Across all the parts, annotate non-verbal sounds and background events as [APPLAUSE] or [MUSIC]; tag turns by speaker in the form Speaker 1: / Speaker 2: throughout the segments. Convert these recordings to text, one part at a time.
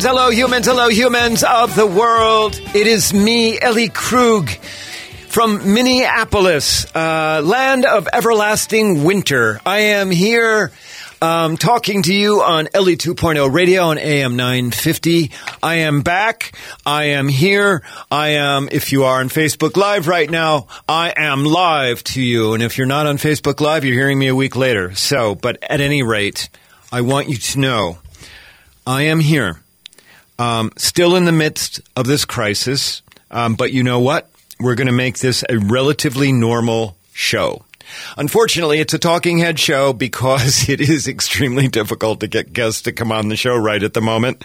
Speaker 1: humans, hello, humans, hello, humans of the world. It is me, Ellie Krug, from Minneapolis, uh, land of everlasting winter. I am here um, talking to you on Ellie 2.0 radio on AM 950. I am back. I am here. I am, if you are on Facebook Live right now, I am live to you. And if you're not on Facebook Live, you're hearing me a week later. So, but at any rate, I want you to know I am here, um, still in the midst of this crisis. Um, but you know what? We're going to make this a relatively normal show. Unfortunately, it's a talking head show because [LAUGHS] it is extremely difficult to get guests to come on the show right at the moment.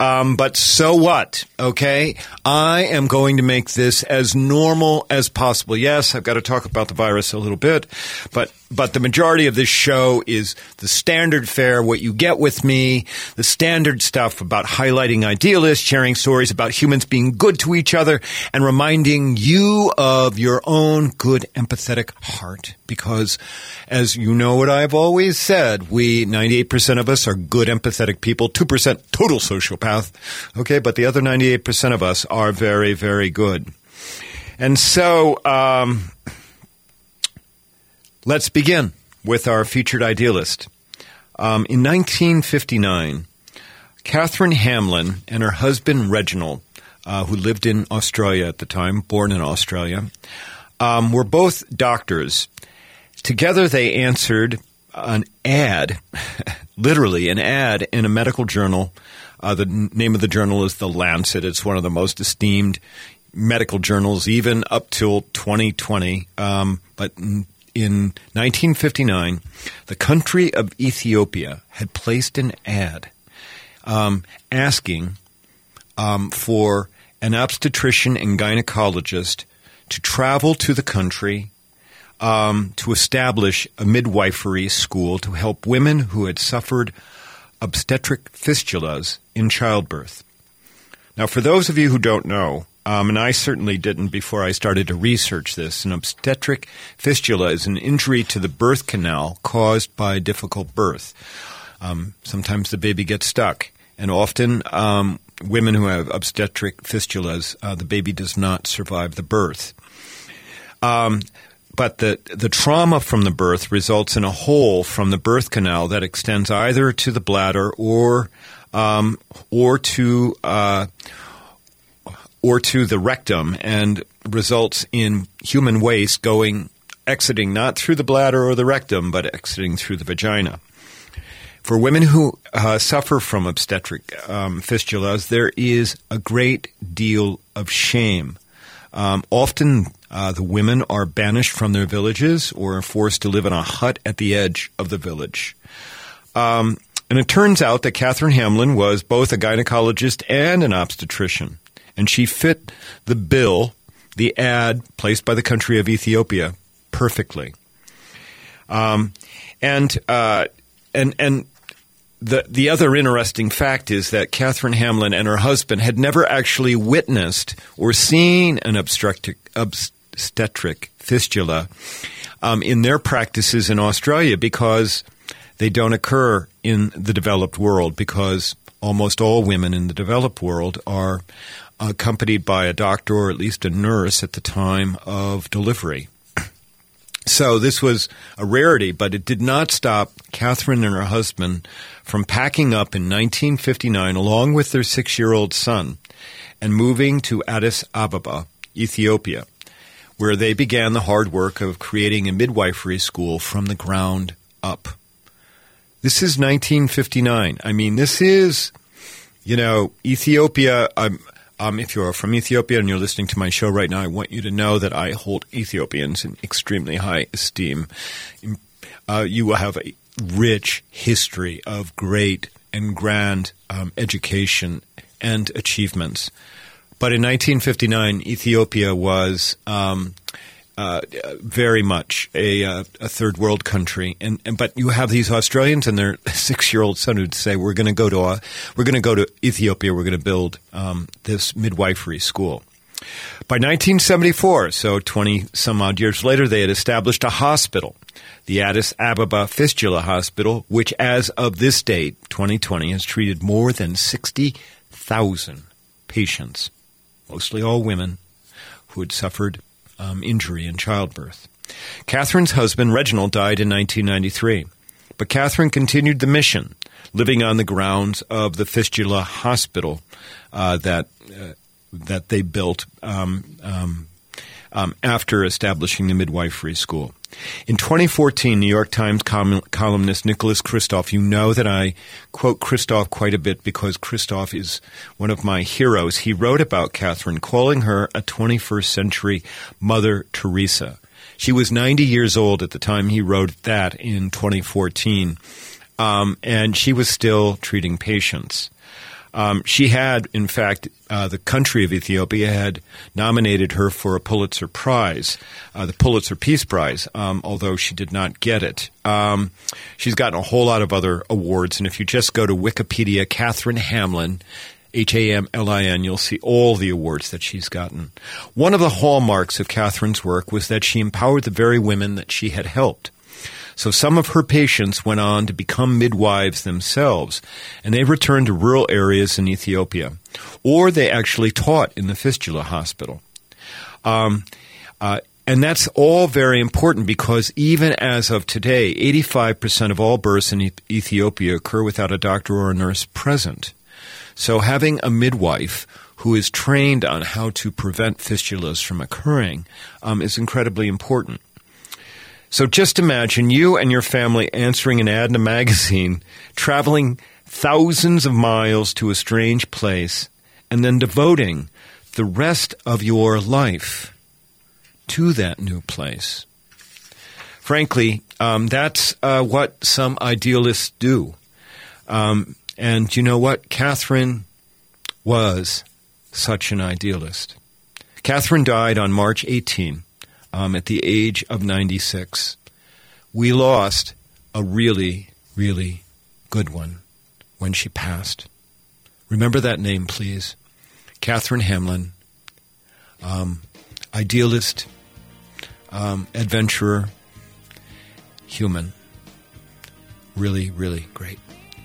Speaker 1: Um, but so what? Okay. I am going to make this as normal as possible. Yes, I've got to talk about the virus a little bit, but but the majority of this show is the standard fare, what you get with me, the standard stuff about highlighting idealists, sharing stories about humans being good to each other, and reminding you of your own good empathetic heart. Because, as you know what I've always said, we, 98% of us are good empathetic people, 2% total sociopath. Okay, but the other 98% of us are very, very good. And so, um, Let's begin with our featured idealist. Um, in 1959, Catherine Hamlin and her husband Reginald, uh, who lived in Australia at the time, born in Australia, um, were both doctors. Together, they answered an ad, [LAUGHS] literally an ad in a medical journal. Uh, the name of the journal is The Lancet. It's one of the most esteemed medical journals, even up till 2020. Um, but in 1959, the country of Ethiopia had placed an ad um, asking um, for an obstetrician and gynecologist to travel to the country um, to establish a midwifery school to help women who had suffered obstetric fistulas in childbirth. Now, for those of you who don't know, um, and I certainly didn't before I started to research this. An obstetric fistula is an injury to the birth canal caused by a difficult birth. Um, sometimes the baby gets stuck, and often um, women who have obstetric fistulas, uh, the baby does not survive the birth. Um, but the the trauma from the birth results in a hole from the birth canal that extends either to the bladder or um, or to uh, or to the rectum and results in human waste going exiting not through the bladder or the rectum, but exiting through the vagina. For women who uh, suffer from obstetric um, fistulas, there is a great deal of shame. Um, often, uh, the women are banished from their villages or are forced to live in a hut at the edge of the village. Um, and it turns out that Catherine Hamlin was both a gynecologist and an obstetrician and she fit the bill, the ad placed by the country of Ethiopia, perfectly. Um, and uh, and and the the other interesting fact is that Catherine Hamlin and her husband had never actually witnessed or seen an obstetric, obstetric fistula um, in their practices in Australia because they don't occur in the developed world because almost all women in the developed world are accompanied by a doctor or at least a nurse at the time of delivery. [CLEARS THROAT] So this was a rarity, but it did not stop Catherine and her husband from packing up in 1959 along with their six year old son and moving to Addis Ababa, Ethiopia, where they began the hard work of creating a midwifery school from the ground up. This is 1959. I mean, this is, you know, Ethiopia. Um, um, if you're from Ethiopia and you're listening to my show right now, I want you to know that I hold Ethiopians in extremely high esteem. Uh, you will have a rich history of great and grand um, education and achievements. But in 1959, Ethiopia was um, uh, very much a, uh, a, third world country, and, and, but you have these Australians and their [LAUGHS] six year old son who'd say, "We're going to go to a, we're going to go to Ethiopia. We're going to build um, this midwifery school." By 1974, so 20 some odd years later, they had established a hospital, the Addis Ababa Fistula Hospital, which, as of this date, 2020, has treated more than 60,000 patients, mostly all women, who had suffered um, injury in childbirth. Catherine's husband, Reginald, died in 1993, but Catherine continued the mission, living on the grounds of the Fistula Hospital uh, that, uh, that they built um, um, um after establishing the midwifery school. In 2014, New York Times columnist Nicholas Kristof, you know that I quote Kristof quite a bit because Kristof is one of my heroes. He wrote about Catherine, calling her a 21st century Mother Teresa. She was 90 years old at the time he wrote that in 2014, um, and she was still treating patients. Um, she had, in fact, uh, the country of Ethiopia had nominated her for a Pulitzer Prize, uh, the Pulitzer Peace Prize, um, although she did not get it. Um, she's gotten a whole lot of other awards, and if you just go to Wikipedia, Catherine Hamlin, H A M L I N, you'll see all the awards that she's gotten. One of the hallmarks of Catherine's work was that she empowered the very women that she had helped. So some of her patients went on to become midwives themselves, and they returned to rural areas in Ethiopia, or they actually taught in the Fistula Hospital. Um, uh, and that's all very important because even as of today, 85% of all births in Ethiopia occur without a doctor or a nurse present. So having a midwife who is trained on how to prevent fistulas from occurring um, is incredibly important. So just imagine you and your family answering an ad in a magazine, traveling thousands of miles to a strange place, and then devoting the rest of your life to that new place. Frankly, um, that's uh, what some idealists do. Um, and you know what? Catherine was such an idealist. Catherine died on March 18, um, at the age of 96. We lost a really, really good one when she passed. Remember that name, please. Catherine Hamlin, um, idealist, um, adventurer, human. Really, really great.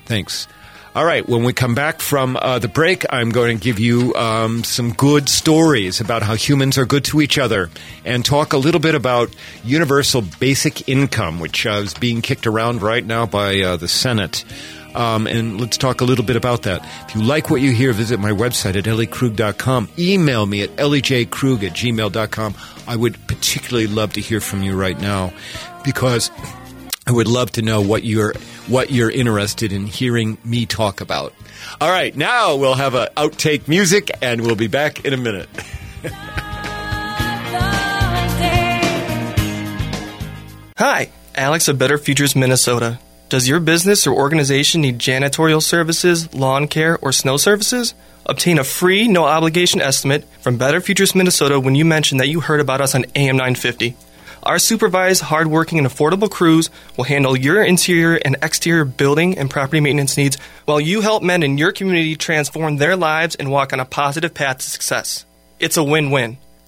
Speaker 1: Thanks. All right, when we come back from uh, the break, I'm going to give you um, some good stories about how humans are good to each other and talk a little bit about universal basic income, which uh, is being kicked around right now by uh, the Senate. Um, and let's talk a little bit about that. If you like what you hear, visit my website at elliekrug.com. Email me at elliejkrug at gmail.com. I would particularly love to hear from you right now because I would love to know what you're what you're interested in hearing me talk about. All right, now we'll have a outtake music and we'll be back in a minute.
Speaker 2: Hi, Alex of Better Futures Minnesota. Does your business or organization need janitorial services, lawn care, or snow services? Obtain a free, no obligation estimate from Better Futures Minnesota when you mention that you heard about us on AM 950. Our supervised, hardworking, and affordable crews will handle your interior and exterior building and property maintenance needs while you help men in your community transform their lives and walk on a positive path to success. It's a win win.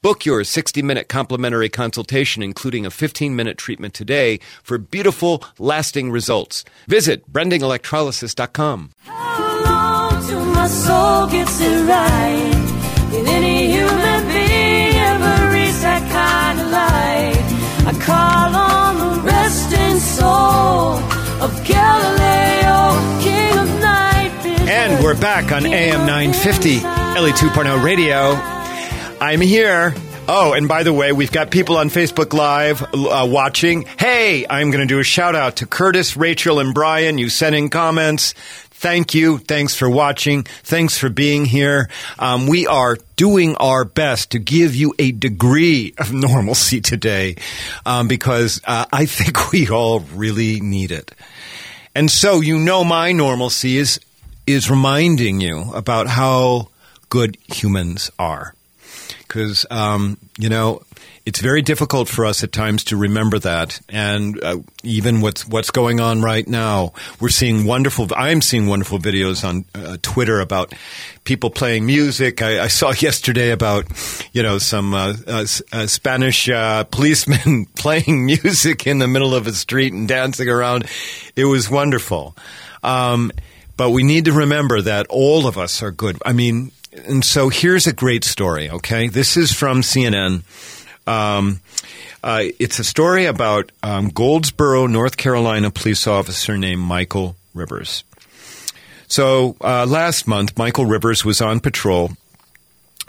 Speaker 1: Book your 60 minute complimentary consultation, including a 15 minute treatment today for beautiful, lasting results. Visit brendingelectrolysis.com. How long till my soul gets it right? Any human being ever reach that kind of light? I call on the resting soul of Galileo, king of night. And we're back on AM 950, Ellie 2.0 radio. I'm here Oh, and by the way, we've got people on Facebook Live uh, watching. Hey, I'm going to do a shout out to Curtis, Rachel, and Brian. You sent in comments. Thank you. Thanks for watching. Thanks for being here. Um, we are doing our best to give you a degree of normalcy today um, because uh, I think [LAUGHS] we all really need it. And so, you know, my normalcy is is reminding you about how good humans are. Because um, you know it's very difficult for us at times to remember that, and uh, even what's what's going on right now, we're seeing wonderful. I'm seeing wonderful videos on uh, Twitter about people playing music. I, I, saw [LAUGHS] yesterday about you know some uh, uh, uh Spanish uh, policemen [LAUGHS] playing music in the middle of a street and dancing around. It was wonderful. Um, but we need to remember that all of us are good. I mean, and so here's a great story, okay? This is from CNN. Um, uh, it's a story about um, Goldsboro, North Carolina police officer named Michael Rivers. So uh, last month, Michael Rivers was on patrol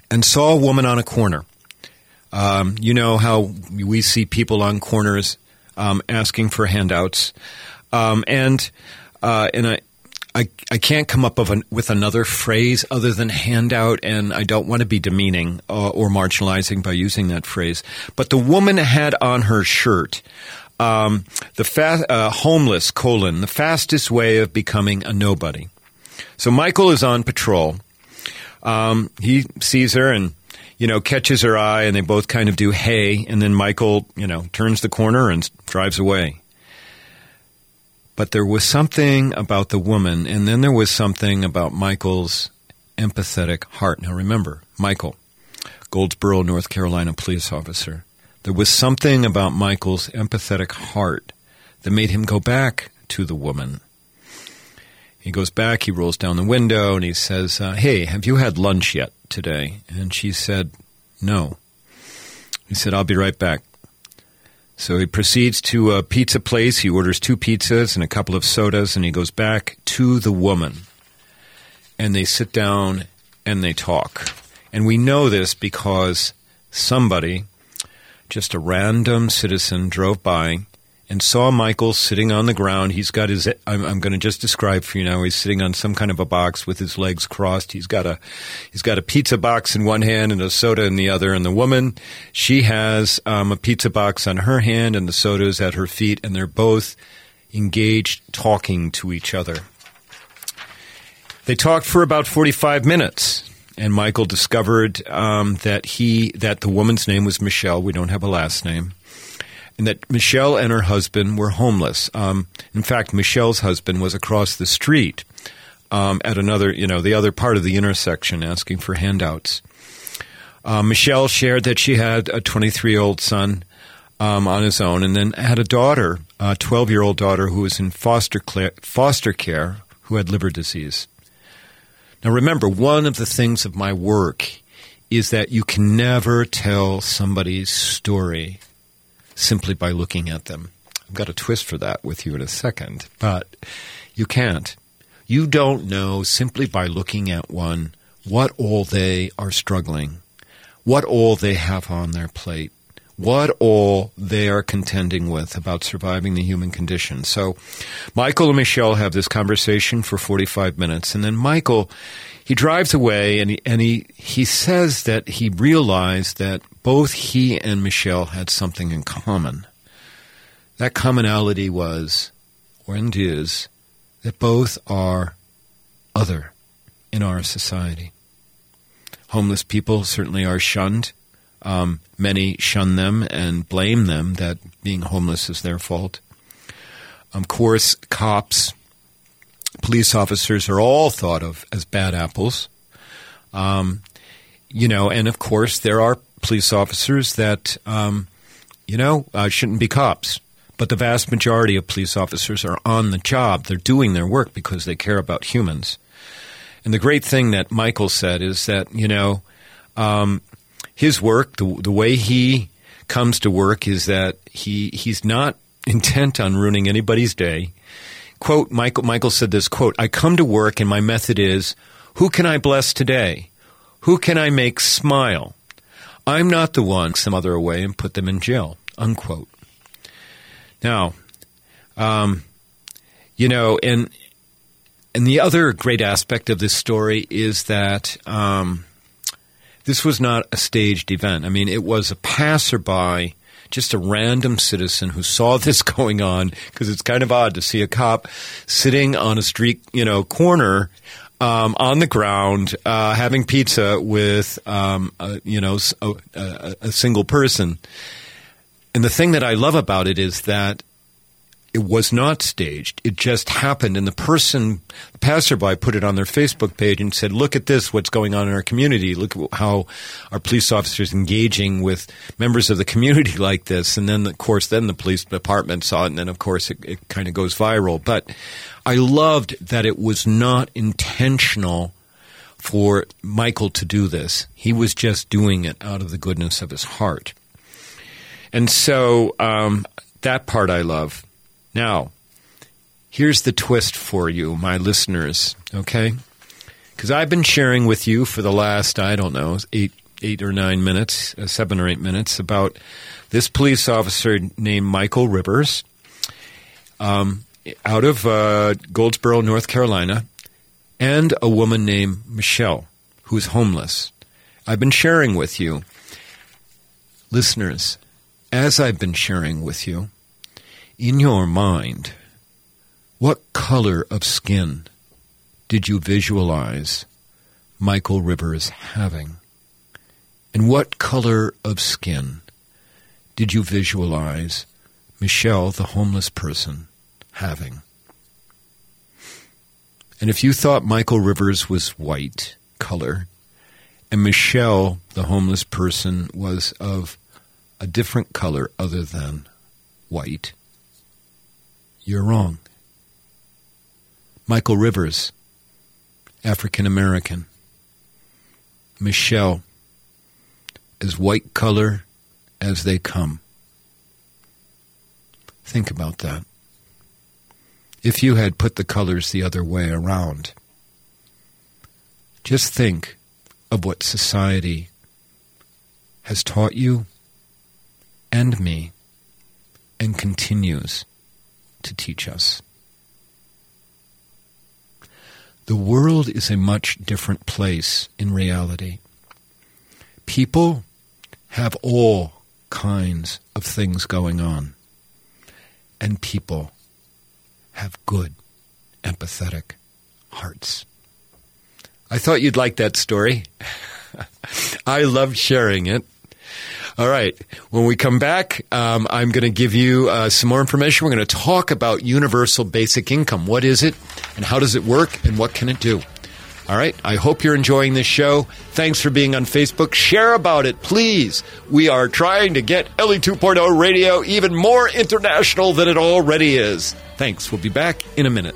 Speaker 1: and saw a woman on a corner. Um, you know how we see people on corners um, asking for handouts, um, and uh, I I, I can't come up an, with another phrase other than handout, and I don't want to be demeaning uh, or marginalizing by using that phrase. But the woman had on her shirt um, the fa- uh, homeless colon the fastest way of becoming a nobody. So Michael is on patrol. Um, he sees her and you know catches her eye, and they both kind of do hey, and then Michael you know turns the corner and drives away. But there was something about the woman, and then there was something about Michael's empathetic heart. Now remember, Michael, Goldsboro, North Carolina police officer. There was something about Michael's empathetic heart that made him go back to the woman. He goes back, he rolls down the window, and he says, uh, Hey, have you had lunch yet today? And she said, No. He said, I'll be right back. So he proceeds to a pizza place. He orders two pizzas and a couple of sodas, and he goes back to the woman. And they sit down and they talk. And we know this because somebody, just a random citizen, drove by and saw Michael sitting on the ground. He's got his, I'm, I'm, going to just describe for you now. He's sitting on some kind of a box with his legs crossed. He's got a, he's got a pizza box in one hand and a soda in the other. And the woman, she has um, a pizza box on her hand and the soda's at her feet. And they're both engaged talking to each other. They talked for about 45 minutes. And Michael discovered um, that he that the woman's name was Michelle. We don't have a last name and that Michelle and her husband were homeless. Um, in fact, Michelle's husband was across the street um, at another, you know, the other part of the intersection asking for handouts. Uh, Michelle shared that she had a 23 year old son um, on his own and then had a daughter, a 12 year old daughter who was in foster, cl- foster care who had liver disease. Now, remember, one of the things of my work is that you can never tell somebody's story simply by looking at them. I've got a twist for that with you in a second, but you can't. You don't know simply by looking at one what all they are struggling, what all they have on their plate, what all they are contending with about surviving the human condition. So Michael and Michelle have this conversation for 45 minutes, and then Michael he drives away and he, and he, he says that he realized that both he and Michelle had something in common. That commonality was, or and is, that both are other in our society. Homeless people certainly are shunned. Um, many shun them and blame them that being homeless is their fault. Of course, cops police officers are all thought of as bad apples. Um, you know, and of course, there are police officers that, um, you know, uh, shouldn't be cops. But the vast majority of police officers are on the job. They're doing their work because they care about humans. And the great thing that Michael said is that, you know, um, his work, the, the way he comes to work is that he, he's not intent on ruining anybody's day quote, Michael, Michael said this quote, I come to work and my method is, who can I bless today? Who can I make smile? I'm not the one some other away and put them in jail, unquote. Now, um, you know, and and the other great aspect of this story is that um, this was not a staged event. I mean, it was a passerby just a random citizen who saw [LAUGHS] this going on because it's kind of odd to see a cop sitting on a street, you know, corner um, on the ground uh, having pizza with um, a, you know a, a, a single person. And the thing that I love about it is that it was not staged. It just happened. And the person, the passerby, put it on their Facebook page and said, look at this, what's going on in our community. Look at how our police officers engaging with members of the community [LAUGHS] like this. And then, of course, then the police department saw it. And then, of course, it, it kind of goes viral. But I loved that it was not intentional for Michael to do this. He was just doing it out of the goodness of his heart. And so um, that part I love. Now, here's the twist for you, my listeners, okay? Because I've been sharing with you for the last, I don't know, eight, eight or nine minutes, uh, seven or eight minutes, about this police officer named Michael Rivers um, out of uh, Goldsboro, North Carolina, and a woman named Michelle, who's homeless. I've been sharing with you, listeners, as I've been sharing with you, in your mind, what color of skin did you visualize Michael Rivers having? And what color of skin did you visualize Michelle, the homeless person, having? And if you thought Michael Rivers was white color, and Michelle, the homeless person, was of a different color other than white, you're wrong. Michael Rivers, African American. Michelle, as white color as they come. Think about that. If you had put the colors the other way around, just think of what society has taught you and me and continues to teach us. The world is a much different place in reality. People have all kinds of things going on, and people have good, empathetic hearts. I thought you'd like that story. [LAUGHS] I love sharing it. All right. When we come back, um, I'm going to give you uh, some more information. We're going to talk about universal basic income. What is it, and how does it work, and what can it do? All right. I hope you're enjoying this show. Thanks for being on Facebook. Share about it, please. We are trying to get Ellie 2.0 radio even more international than it already is. Thanks. We'll be back in a minute.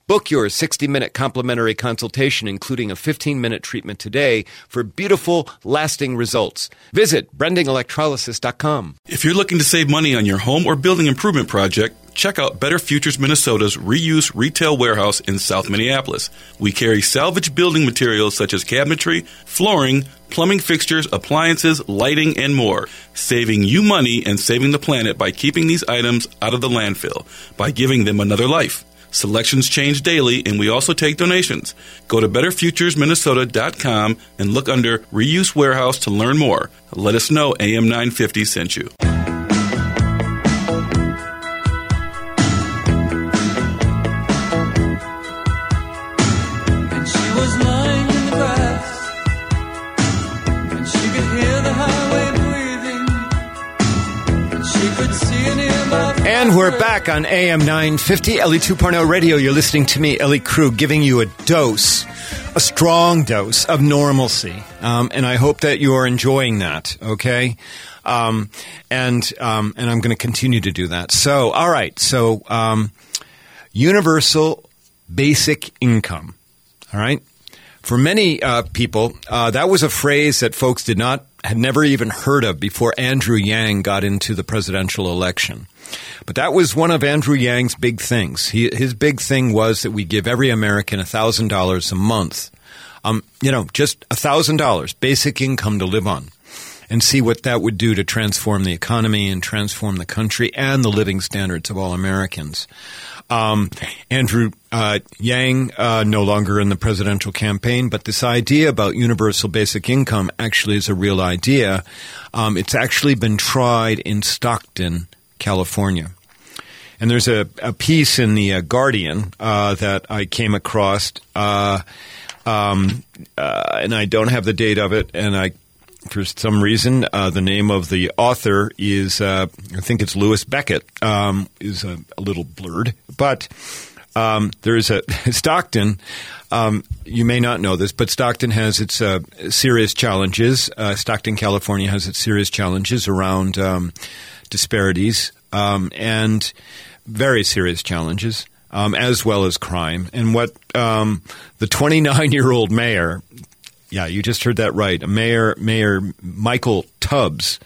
Speaker 1: Book your 60 minute complimentary consultation, including a 15 minute treatment today for beautiful, lasting results. Visit brendingelectrolysis.com.
Speaker 3: If you're looking to save money on your home or building improvement project, check out Better Futures Minnesota's reuse retail warehouse in South Minneapolis. We carry salvage building materials such as cabinetry, flooring, plumbing fixtures, appliances, lighting, and more, saving you money and saving the planet by keeping these items out of the landfill, by giving them another life. Selections change daily, and we also take donations. Go to BetterFuturesMinnesota.com and look under Reuse Warehouse to learn more. Let us know AM 950 sent you.
Speaker 1: We're back on AM 950, Ellie 2.0 radio. You're listening to me, Ellie Krug, giving you a dose, a strong dose of normalcy. Um, and I hope that you are enjoying that, okay? Um, and, um, and I'm going to continue to do that. So, all right. So, um, universal basic income. All right. For many uh, people, uh, that was a phrase that folks did not had never even heard of before Andrew Yang got into the presidential election. But that was one of Andrew Yang's big things. He, his big thing was that we give every American $1,000 a month. Um, you know, just $1,000, basic income to live on and see what that would do to transform the economy and transform the country and the living standards of all Americans. Um, Andrew uh, Yang uh, no longer in the presidential campaign, but this idea about universal basic income actually is a real idea. Um, it's actually been tried in Stockton, California. And there's a, a piece in the uh, Guardian uh, that I came across, uh, um, uh, and I don't have the date of it, and I for some reason, uh, the name of the author is, uh, I think it's Lewis Beckett, um, is a, a, little blurred. But um, there's a [LAUGHS] Stockton. Um, you may not know this, but Stockton has its uh, serious challenges. Uh, Stockton, California, has its serious challenges around um, disparities um, and very serious challenges. Um, as well as crime. And what the 29 year old mayor yeah, you just heard that right. Mayor Mayor Michael Tubbs,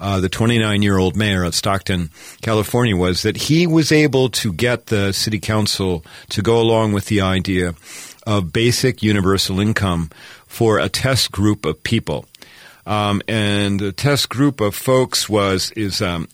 Speaker 1: uh, the 29 year old mayor of Stockton, California, was that he was able to get the city council to go along with the idea of basic universal income for a test group of people. Um, and the test group of folks was is um,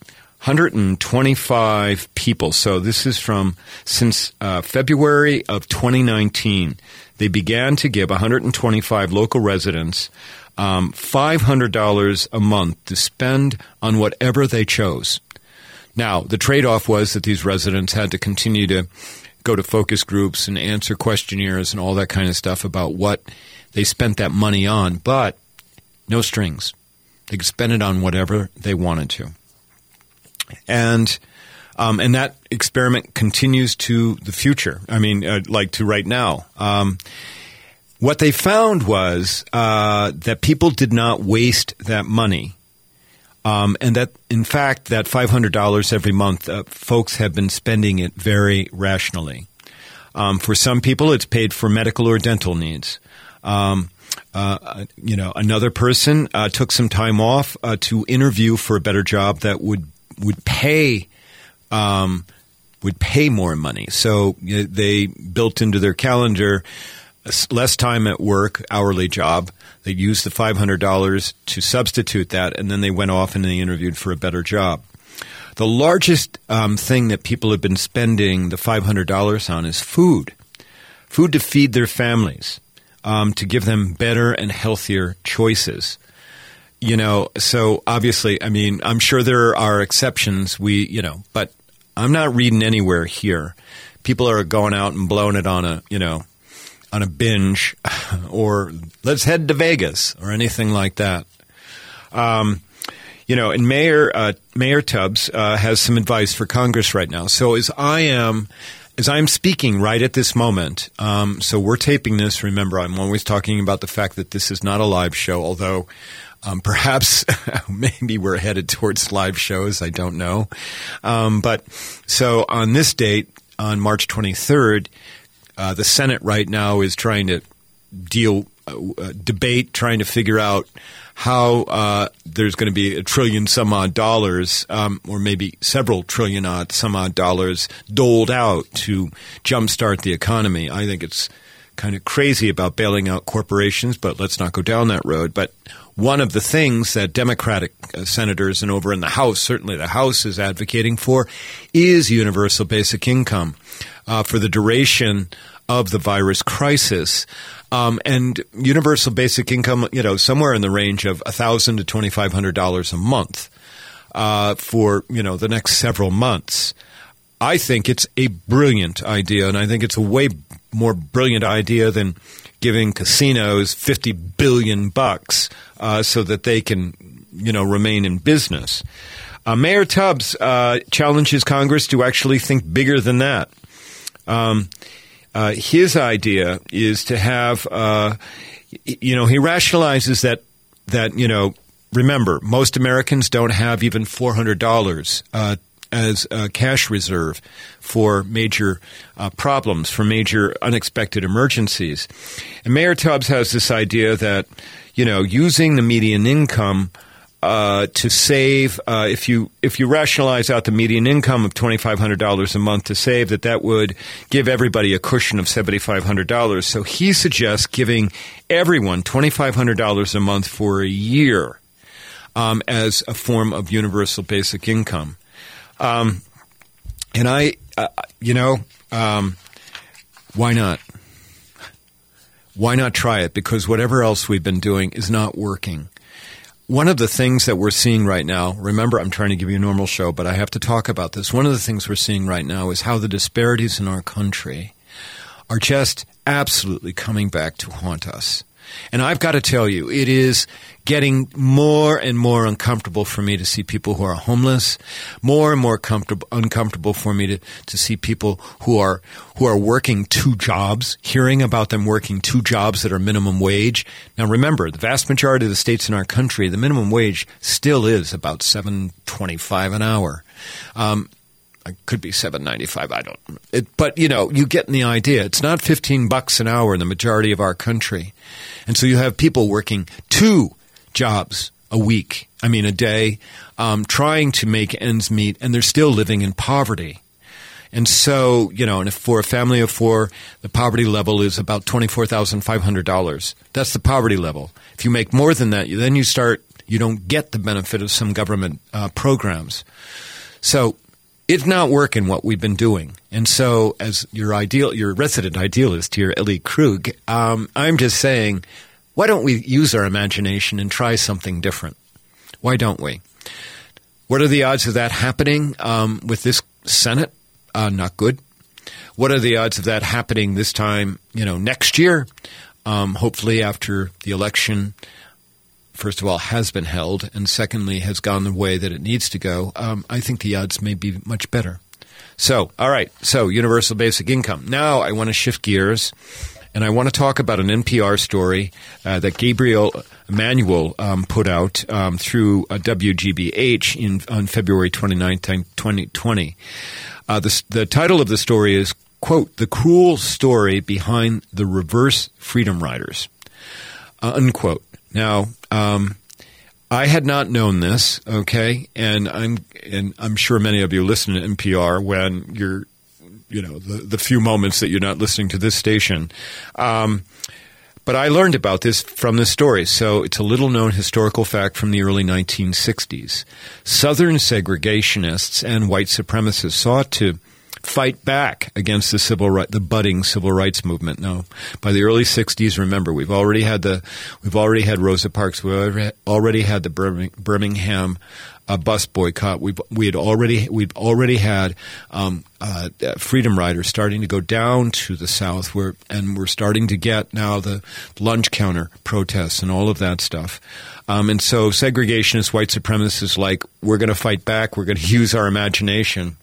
Speaker 1: 125 people. So this is from since uh, February of 2019. They began to give 125 local residents um, $500 a month to spend on whatever they chose. Now, the trade off was that these residents had to continue to go to focus groups and answer questionnaires and all that kind of stuff about what they spent that money on, but no strings. They could spend it on whatever they wanted to. And um, and that experiment continues to the future. I mean, uh, like to right now. Um, what they found was uh, that people did not waste that money. Um, and that, in fact, that $500 every month, uh, folks have been spending it very rationally. Um, for some people, it's paid for medical or dental needs. Um, uh, you know, another person uh, took some time off uh, to interview for a better job that would would pay um, would pay more money. So they built into their calendar less time at work, hourly job. They used the $500 to substitute that, and then they went off and they interviewed for a better job. The largest um, thing that people have been spending the $500 on is food. Food to feed their families, um, to give them better and healthier choices you know, so obviously, I mean, I'm sure there are exceptions. We, you know, but I'm not reading anywhere here. People are going out and blowing it on a, you know, on a binge, [LAUGHS] or let's head to Vegas or anything like that. Um, you know, and Mayor uh, Mayor Tubbs uh, has some advice for Congress right now. So as I am. As I'm speaking right at this moment, um, so we're taping this. Remember, I'm always talking about the fact that this is not a live show, although um, perhaps [LAUGHS] maybe we're headed towards live shows. I don't know. Um, but so on this date, on March 23rd, uh, the Senate right now is trying to deal, uh, uh, debate, trying to figure out how uh, there's going to be a trillion some odd dollars, um, or maybe several trillion odd some odd dollars doled out to jumpstart the economy. I think it's kind of crazy about bailing out corporations, but let's not go down that road. But one of the things that Democratic uh, senators and over in the House, certainly the House, is advocating for is universal basic income uh, for the duration of the virus crisis. Um, and universal basic income, you know, somewhere in the range of thousand to twenty five hundred dollars a month uh, for you know the next several months. I think it's a brilliant idea, and I think it's a way more brilliant idea than giving casinos 50 billion bucks uh, so that they can, you know, remain in business. Uh, Mayor Tubbs uh, challenges Congress to actually think bigger than that. Um, uh, his idea is to have, uh, you know, he rationalizes that that you know, remember, most Americans don't have even four hundred dollars uh, as a cash reserve for major uh, problems, for major unexpected emergencies. And Mayor Tubbs has this idea that, you know, using the median income uh, to save uh, if you if you rationalize out the median income of twenty five hundred dollars a month to save that that would give everybody a cushion of seventy five hundred dollars. So he suggests giving everyone twenty five hundred dollars a month for a year um, as a form of universal basic income. Um, and I, uh, you know, um, why not? Why not try it? Because whatever else we've been doing is not working. One of the things that we're seeing right now, remember, I'm trying to give you a normal show, but I have to talk about this. One of the things we're seeing right now is how the disparities in our country are just absolutely coming back to haunt us. And I've got to tell you, it is getting more and more uncomfortable for me to see people who are homeless, more and more comfortable, uncomfortable for me to, to see people who are, who are working two jobs, hearing about them working two jobs that are minimum wage. Now remember, the vast majority of the states in our country, the minimum wage still is about 725 an hour. Um, it could be seven ninety five. I don't. It, but you know, you get the idea. It's not fifteen bucks an hour in the majority of our country, and so you have people working two jobs a week. I mean, a day, um, trying to make ends meet, and they're still living in poverty. And so, you know, and for a family of four, the poverty level is about twenty-four thousand five hundred dollars. That's the poverty level. If you make more than that, then you start. You don't get the benefit of some government uh, programs. So it's not working what we've been doing. And so, as your ideal, your resident idealist here, Ellie Krug, um, I'm just saying, why don't we use our imagination and try something different? Why don't we? What are the odds of that happening um, with this Senate? Uh, not good. What are the odds of that happening this time? You know, next year. Um, hopefully, after the election, first of all, has been held, and secondly, has gone the way that it needs to go, um, I think the odds may be much better. So, all right, so universal basic income. Now I want to shift gears, and I want to talk about an NPR story uh, that Gabriel Emanuel um, put out um, through uh, WGBH in, on February 29, 2020. Uh, the, the title of the story is, quote, The Cruel Story Behind the Reverse Freedom Riders, uh, unquote. Now, um, I had not known this, okay, and I'm and I'm sure many of you listen to NPR when you're, you know, the the few moments that you're not listening to this station. Um, but I learned about this from this story. So it's a little known historical fact from the early 1960s. Southern segregationists and white supremacists sought to fight back against the civil right, the budding civil rights movement. No, by the early '60s, remember we've already had the we've already had Rosa Parks. We already had the Birmingham uh, bus boycott. We we had already we've already had um, uh, freedom riders starting to go down to the south, where and we're starting to get now the lunch counter protests and all of that stuff. Um, and so segregationists, white supremacists, like we're going to fight back. We're going [LAUGHS] to use our imagination.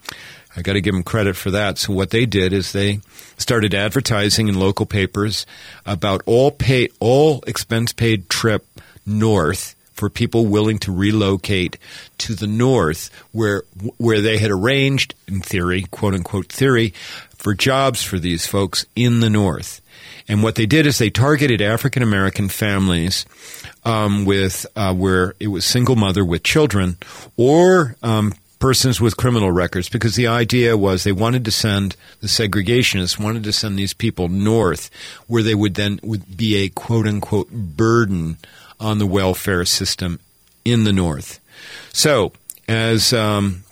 Speaker 1: I got to give them credit for that. So what they did is they started advertising in local papers about all pay all expense paid trip north for people willing to relocate to the north where where they had arranged in theory quote unquote theory for jobs for these folks in the north and what they did is they targeted African American families um, with uh, where it was single mother with children or um, persons with criminal records because the idea was they wanted to send the segregationists wanted to send these people north where they would then would be a quote unquote burden on the welfare system in the north. So as um,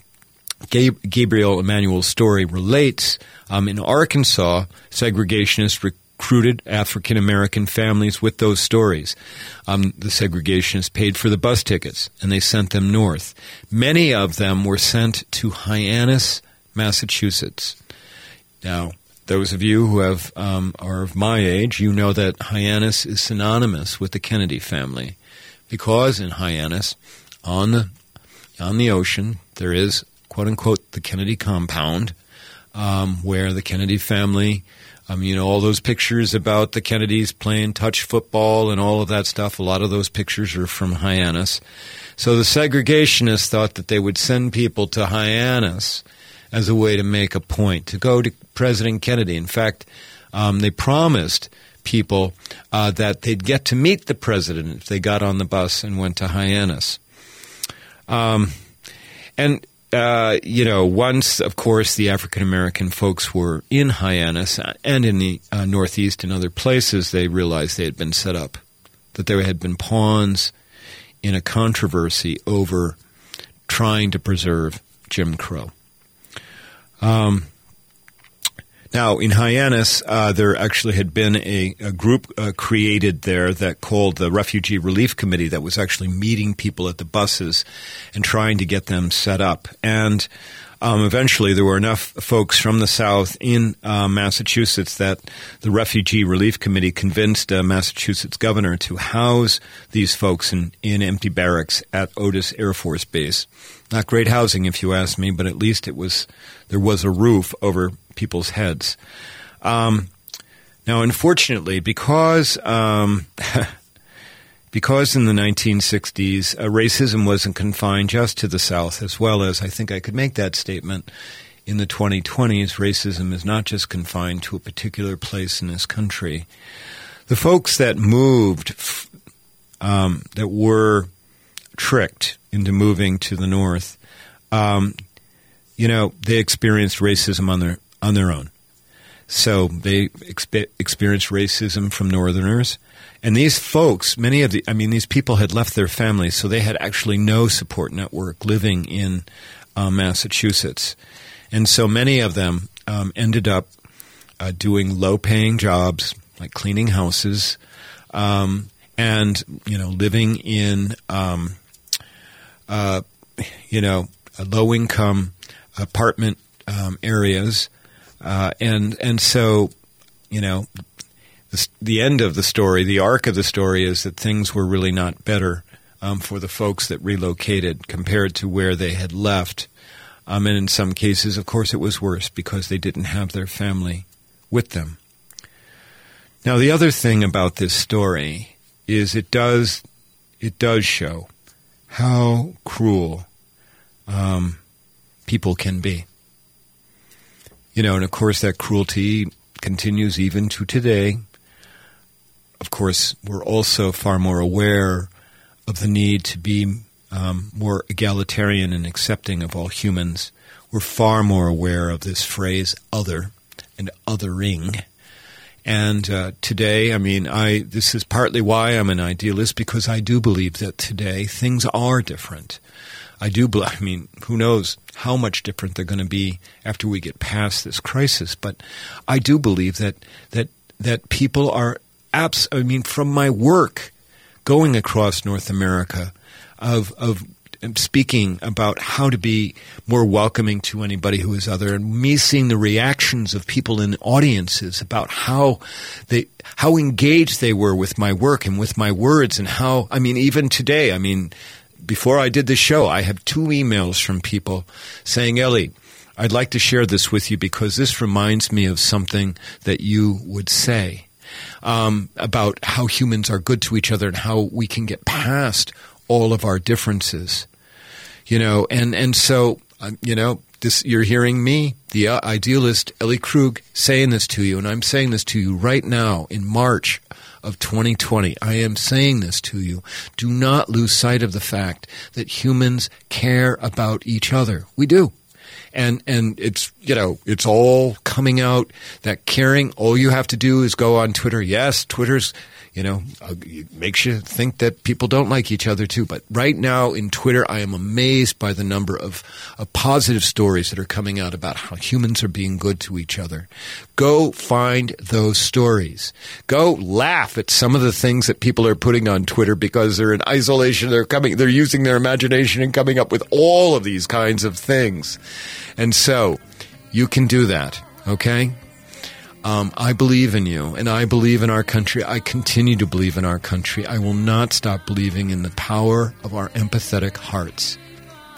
Speaker 1: Gabriel Emanuel's story relates, um, in Arkansas, segregationists recruited African American families with those stories. Um, the segregationists paid for the bus tickets and they sent them north. Many of them were sent to Hyannis, Massachusetts. Now, those of you who have um, are of my age, you know that Hyannis is synonymous with the Kennedy family, because in Hyannis, on the on the ocean, there is quote unquote the Kennedy compound, um, where the Kennedy family You know, all those pictures about the Kennedys playing touch football and all of that stuff, a lot of those pictures are from Hyannis. So the segregationists thought that they would send people to Hyannis as a way to make a point, to go to President Kennedy. In fact, um, they promised people uh, that they'd get to meet the president if they got on the bus and went to Hyannis. Um, and uh, you know, once, of course, the African American folks were in Hyannis and in the uh, Northeast and other places, they realized they had been set up, that there had been pawns in a controversy over trying to preserve Jim Crow. Um, now, in Hyannis, uh, there actually had been a, a group uh, created there that called the Refugee Relief Committee that was actually meeting people at the buses and trying to get them set up. And um, eventually, there were enough folks from the South in uh, Massachusetts that the Refugee Relief Committee convinced uh, Massachusetts governor to house these folks in, in empty barracks at Otis Air Force Base. Not great housing, if you ask me, but at least it was there was a roof over people's heads. Um, now, unfortunately, because um, [LAUGHS] because in the 1960s uh, racism wasn't confined just to the South, as well as I think I could make that statement in the 2020s, racism is not just confined to a particular place in this country. The folks that moved, um, that were tricked into moving to the North, um, you know, they experienced racism on their on their own. So they expe- experienced racism from Northerners. And these folks, many of the, I mean, these people had left their families, so they had actually no support network living in uh, Massachusetts. And so many of them um, ended up uh, doing low paying jobs, like cleaning houses, um, and, you know, living in, um, uh, you know, low income apartment um, areas uh, and and so, you know, the, the, end of the story, the arc of the story is that things were really not better um, for the folks that relocated compared to where they had left. Um, and in some cases, of course, it was worse because they didn't have their family with them. Now, the other thing about this story is it does it does show how cruel um, people can be. You know, and of course, that cruelty continues even to today. Of course, we're also far more aware of the need to be um, more egalitarian and accepting of all humans. We're far more aware of this phrase "other" and "othering." And uh, today, I mean, I this is partly why I'm an idealist because I do believe that today things are different. I do. I mean, who knows how much different they're going to be after we get past this crisis? But I do believe that that that people are abs. I mean, from my work going across North America, of of um, speaking about how to be more welcoming to anybody who is other and me seeing the reactions of people in audiences about how they how engaged they were with my work and with my words and how I mean even today I mean before I did the show, I have two emails from people saying, Ellie, I'd like to share this with you because this reminds me of something that you would say um, about how humans are good to each other and how we can get past all of our differences. You know, and and so um, you know, this you're hearing me, the uh, idealist Ellie Krug, saying this to you, and I'm saying this to you right now in March of 2020. I am saying this to you. Do not lose sight of the fact that humans care about each other. We do. And, and it's, you know, it's all coming out that caring. All you have to do is go on Twitter. Yes, Twitter's you know, uh, it makes you think that people don't like each other too. But right now in Twitter, I am amazed by the number of, of positive stories that are coming out about how humans are being good to each other. Go find those stories. Go laugh at some of the things that people are putting on Twitter because they're in isolation. They're coming, they're using their imagination and coming up with all of these kinds of things. And so you can do that. Okay? Um, I believe in you, and I believe in our country. I continue to believe in our country. I will not stop believing in the power of our empathetic hearts.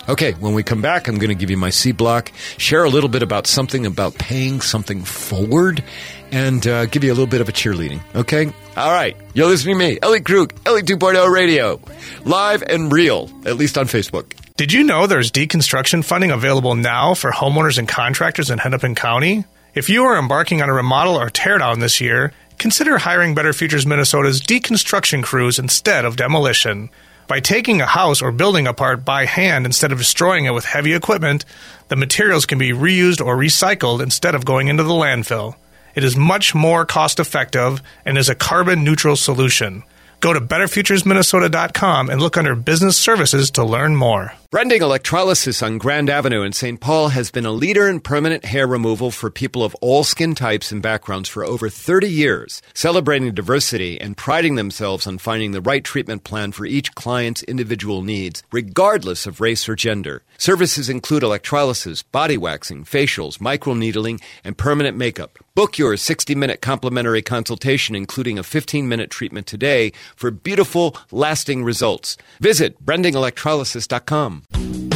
Speaker 1: Okay, when we come back, I'm going to give you my C block, share a little bit about something about paying something forward, and uh, give you a little bit of a cheerleading. Okay? All right. You're listening to me, Ellie Krug, Ellie 2.0 Radio, live and real, at least on Facebook.
Speaker 4: Did you know there's deconstruction funding available now for homeowners and contractors in Hennepin County? If you are embarking on a remodel or teardown this year, consider hiring Better Futures Minnesota's deconstruction crews instead of demolition. By taking a house or building apart by hand instead of destroying it with heavy equipment, the materials can be reused or recycled instead of going into the landfill. It is much more cost effective and is a carbon neutral solution. Go to betterfuturesminnesota.com and look under business services to learn more.
Speaker 1: Brending Electrolysis on Grand Avenue in St. Paul has been a leader in permanent hair removal for people of all skin types and backgrounds for over 30 years, celebrating diversity and priding themselves on finding the right treatment plan for each client's individual needs, regardless of race or gender. Services include electrolysis, body waxing, facials, microneedling, and permanent makeup. Book your 60 minute complimentary consultation, including a 15 minute treatment today for beautiful, lasting results. Visit brandingelectrolysis.com.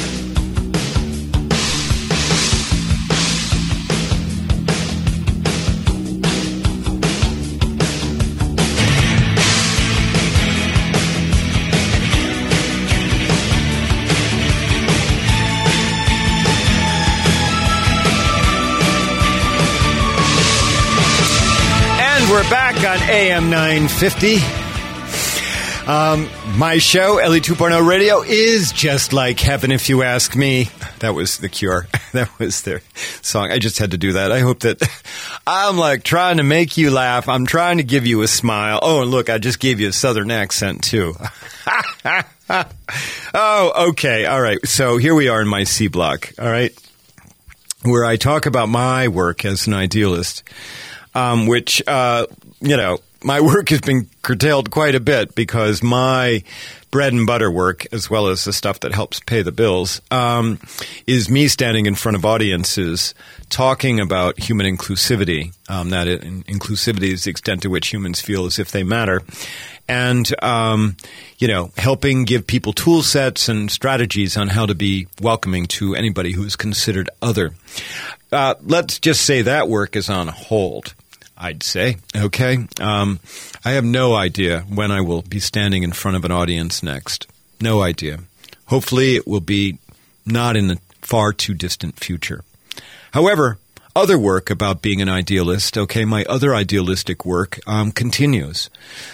Speaker 1: we're back on AM 950. Um, my show, Ellie 2.0 Radio, is just like heaven, if you ask me. That was The Cure. [LAUGHS] That was their song. I just had to do that. I hope that [LAUGHS] I'm like trying to make you laugh. I'm trying to give you a smile. Oh, and look, I just gave you a southern accent too. [LAUGHS] oh, okay. All right. So here we are in my C block. All right. Where I talk about my work as an idealist, um, which, uh, you know, my [LAUGHS] work has been curtailed quite a bit because my bread and butter work, as well as the stuff that helps pay the bills, um, is me standing in front of audiences talking about human inclusivity. Um, that it, inclusivity is the extent to which humans feel as if they matter. And, um, you know, helping give people tool sets and strategies on how to be welcoming to anybody who is considered other. Uh, let's just say that work is on hold. I'd say. Okay. Um, I have no idea when I will be standing in front of an audience next. No idea. Hopefully, it will be not in the far too distant future. However, other work about being an idealist, okay, my other idealistic work um, continues.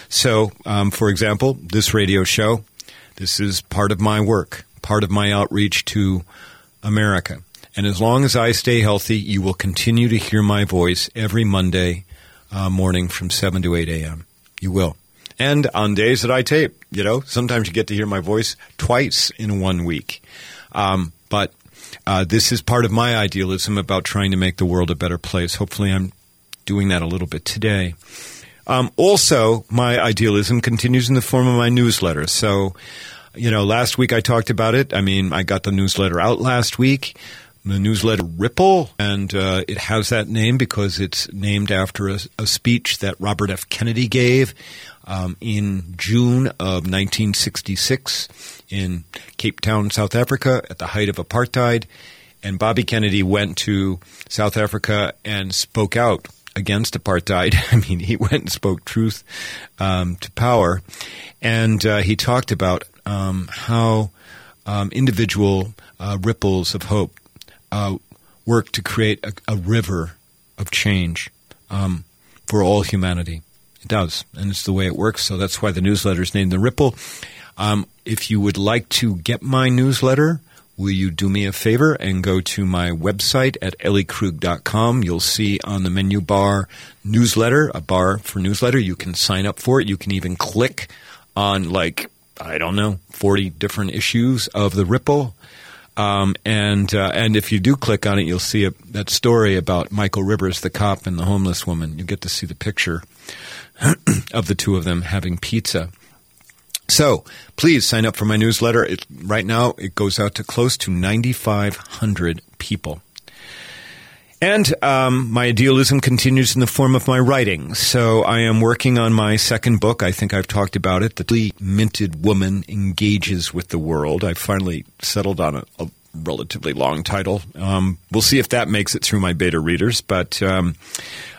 Speaker 1: So, um, for example, this radio show, this is part of my work, part of my outreach to America. And as long as I stay healthy, you will continue to hear my voice every Monday uh, morning from 7 to 8 a.m. You will. And on days that I tape, you know, sometimes you get to hear my voice twice in one week. Um, but uh, this is part of my idealism about trying to make the world a better place. Hopefully, I'm doing that a little bit today. Um, also, my idealism continues in the form of my newsletter. So, you know, last week I talked about it. I mean, I got the newsletter out last week the newsletter Ripple, and uh, it has that name because it's named after a, a speech that Robert F. Kennedy gave um, in June of 1966 in Cape Town, South Africa, at the height of apartheid. And Bobby Kennedy went to South Africa and spoke out against apartheid. [LAUGHS] I mean, he went and spoke truth um, to power, and uh, he talked about um, how um, individual uh, ripples of hope uh, work to create a, a, river of change um, for all humanity. It does, and it's the way it works. So that's why the newsletter is named The Ripple. Um, if you would like to get my newsletter, will you do me a favor and go to my website at elliekrug.com? You'll see on the menu bar newsletter, a bar for newsletter. You can sign up for it. You can even click on, like, I don't know, 40 different issues of The Ripple um, and uh, and if you do click on it, you'll see a, that story about Michael Rivers, the cop, and the homeless woman. You get to see the picture [CLEARS THROAT] of the two of them having pizza. So please sign up for my newsletter. It, right now, it goes out to close to 9,500 people. And um, my idealism continues in the form of my writing. So I am working on my second book. I think I've talked about it. The Minted Woman Engages with the World. I finally settled on a, a relatively long title. Um, we'll see if that makes it through my beta readers. But um,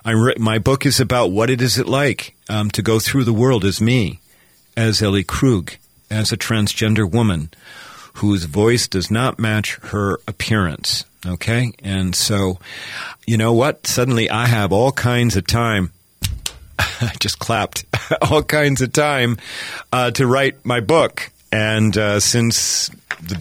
Speaker 1: re- my book is about what it is it like um, to go through the world as me, as Ellie Krug, as a transgender woman whose voice does not match her appearance. Okay? And so, you know what? Suddenly I have all kinds of time. [LAUGHS] I just clapped. [LAUGHS] all kinds of time uh, to write my book. And uh, since the,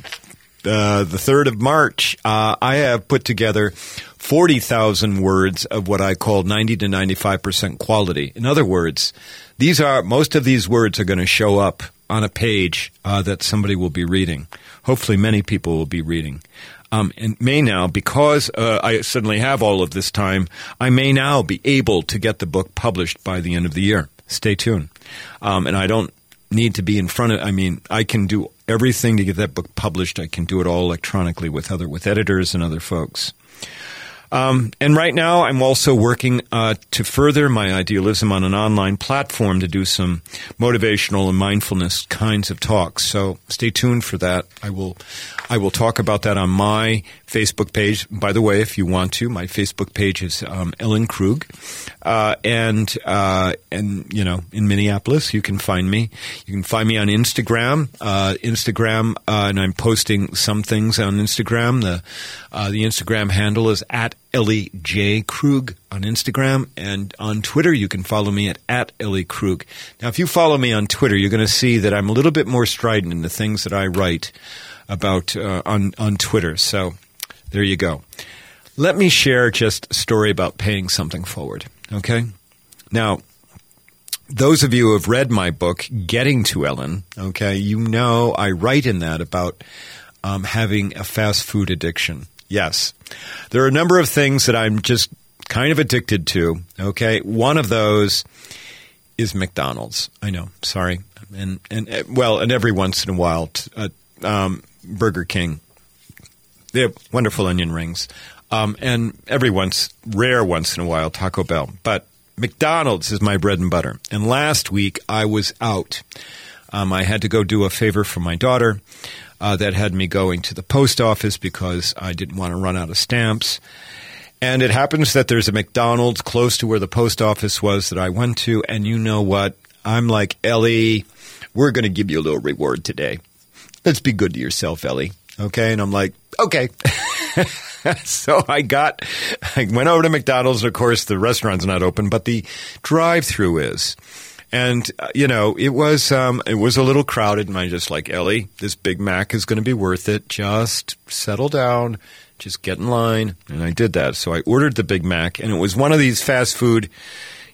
Speaker 1: uh, the 3rd of March, uh, I have put together 40,000 words of what I call 90 to 95% quality. In other words, these are, most of these words are going to show up on a page uh, that somebody will be reading. Hopefully, many people will be reading. Um, and may now, because uh, I suddenly have all of this time, I may now be able to get the book published by the end of the year. Stay tuned. Um, and I don't need to be in front of. I mean, I can do everything to get that book published. I can do it all electronically with other with editors and other folks. Um, and right now, I'm also working uh, to further my idealism on an online platform to do some motivational and mindfulness kinds of talks. So stay tuned for that. I will, I will talk about that on my Facebook page. By the way, if you want to, my Facebook page is um, Ellen Krug, uh, and uh, and you know in Minneapolis, you can find me. You can find me on Instagram. Uh, Instagram, uh, and I'm posting some things on Instagram. The uh, the Instagram handle is at Ellie J. Krug on Instagram. And on Twitter, you can follow me at, at Ellie Krug. Now, if you follow me on Twitter, you're going to see that I'm a little bit more strident in the things that I write about uh, on, on Twitter. So there you go. Let me share just a story about paying something forward. Okay? Now, those of you who have read my book, Getting to Ellen, okay, you know I write in that about um, having a fast food addiction. Yes. There are a number of things that I'm just kind of addicted to. Okay. One of those is McDonald's. I know. Sorry. And, and, uh, well, and every once in a while, uh, um, Burger King. They have wonderful onion rings. Um, and every once, rare once in a while, Taco Bell. But McDonald's is my bread and butter. And last week I was out. Um, I had to go do a favor for my daughter uh, that had me going to the post office because I didn't want to run out of stamps. And it happens that there's a McDonald's close to where the post office was that I went to. And you know what? I'm like, Ellie, we're going to give you a little reward today. Let's be good to yourself, Ellie. Okay. And I'm like, okay. [LAUGHS] so I got, I went over to McDonald's. And of course, the restaurant's not open, but the drive through is. And uh, you know, it was um, it was a little crowded, and I just like Ellie, this Big Mac is going to be worth it. Just settle down, just get in line, and I did that. So I ordered the Big Mac, and it was one of these fast food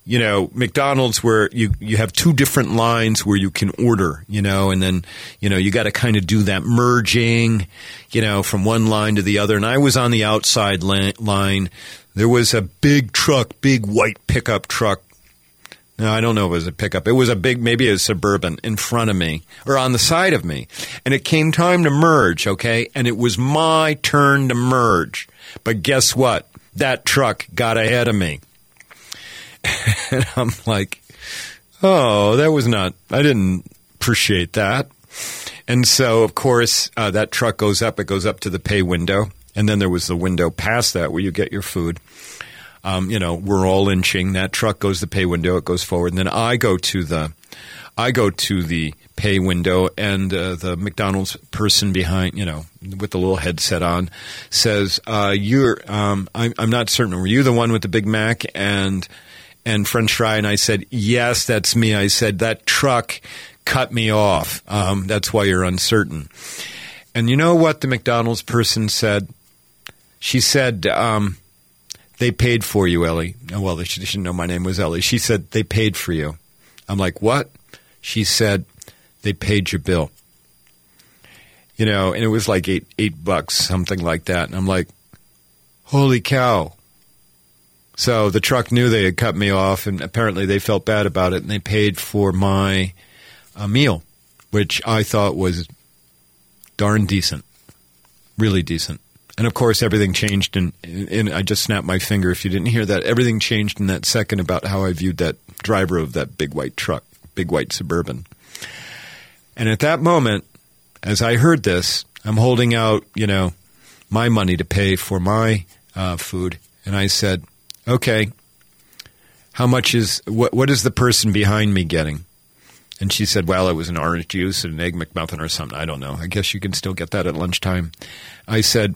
Speaker 1: you know, McDonald's where you, you have two different lines where you can order, you know, and then, you know, you got to kind of do that merging, you know, from one line to the other. And I was on the outside line. There was a big truck, big white pickup truck no, I don't know if it was a pickup. It was a big, maybe a suburban in front of me or on the side of me. And it came time to merge, okay? And it was my turn to merge. But guess what? That truck got ahead of me. [LAUGHS] and I'm like, oh, that was not, I didn't appreciate that. And so, of course, uh, that truck goes up, it goes up to the pay window. And then there was the window past that where you get your food. Um, you know, we're all inching. That truck goes to the pay window. It goes forward. And then I go to the, I go to the pay window and uh, the McDonald's person behind, you know, with the little headset on says, uh, you're, um, I'm, I'm not certain. Were you the one with the Big Mac and, and French fry? And I said, yes, that's me. I said, that truck cut me off. Um, that's why you're uncertain. And you know what the McDonald's person said? She said, um, they paid for you, Ellie. Oh, well, they should, not know my name was Ellie. She said, they paid for you. I'm like, what? She said, they paid your bill. You know, and it was like eight, eight bucks, something like that. And I'm like, holy cow. So the truck knew they had cut me off, and apparently they felt bad about it, and they paid for my uh, meal, which I thought was darn decent, really decent. And of course, everything changed, and, I just snapped my finger if you didn't hear that. Everything changed in that second about how I viewed that driver of that big white truck, big white Suburban. And at that moment, as I heard this, I'm holding out, you know, my money to pay for my uh, food, and I said, "Okay, how much is what? What is the person behind me getting?" And she said, "Well, it was an orange juice and an egg McMuffin or something. I don't know. I guess you can still get that at lunchtime." I said,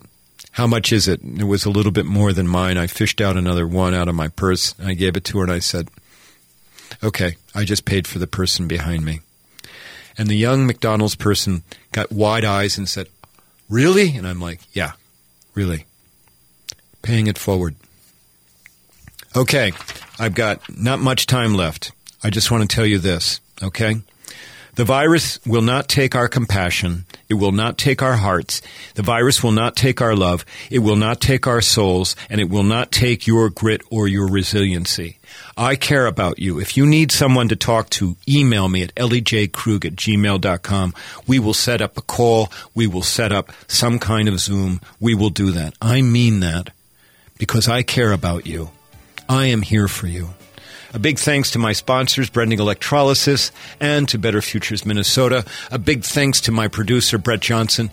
Speaker 1: "How much is it?" It was a little bit more than mine. I fished out another one out of my purse. I gave it to her, and I said, "Okay, I just paid for the person behind me." And the young McDonald's person got wide eyes and said, Really? And I'm like, Yeah, really. Paying it forward. Okay, I've got not much time left. I just want to tell you this, okay? The virus will not take our compassion. It will not take our hearts. The virus will not take our love. It will not take our souls. And it will not take your grit or your resiliency. I care about you. If you need someone to talk to, email me at ellieJkrug at gmail.com. We will set up a call. We will set up some kind of Zoom. We will do that. I mean that because I care about you. I am here for you. A big thanks to my sponsors, Brending Electrolysis, and to Better Futures Minnesota. A big thanks to my producer, Brett Johnson.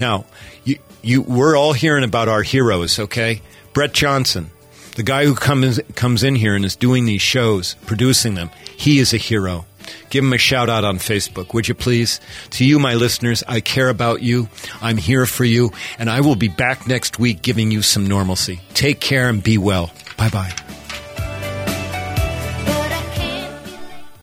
Speaker 1: Now, you, you, we're all hearing about our heroes, okay? Brett Johnson, the guy who comes comes in here and is doing these shows, producing them, he is a hero. Give him a shout out on Facebook, would you please? To you, my listeners, I care about you. I'm here for you, and I will be back next week giving you some normalcy. Take care and be well. Bye bye.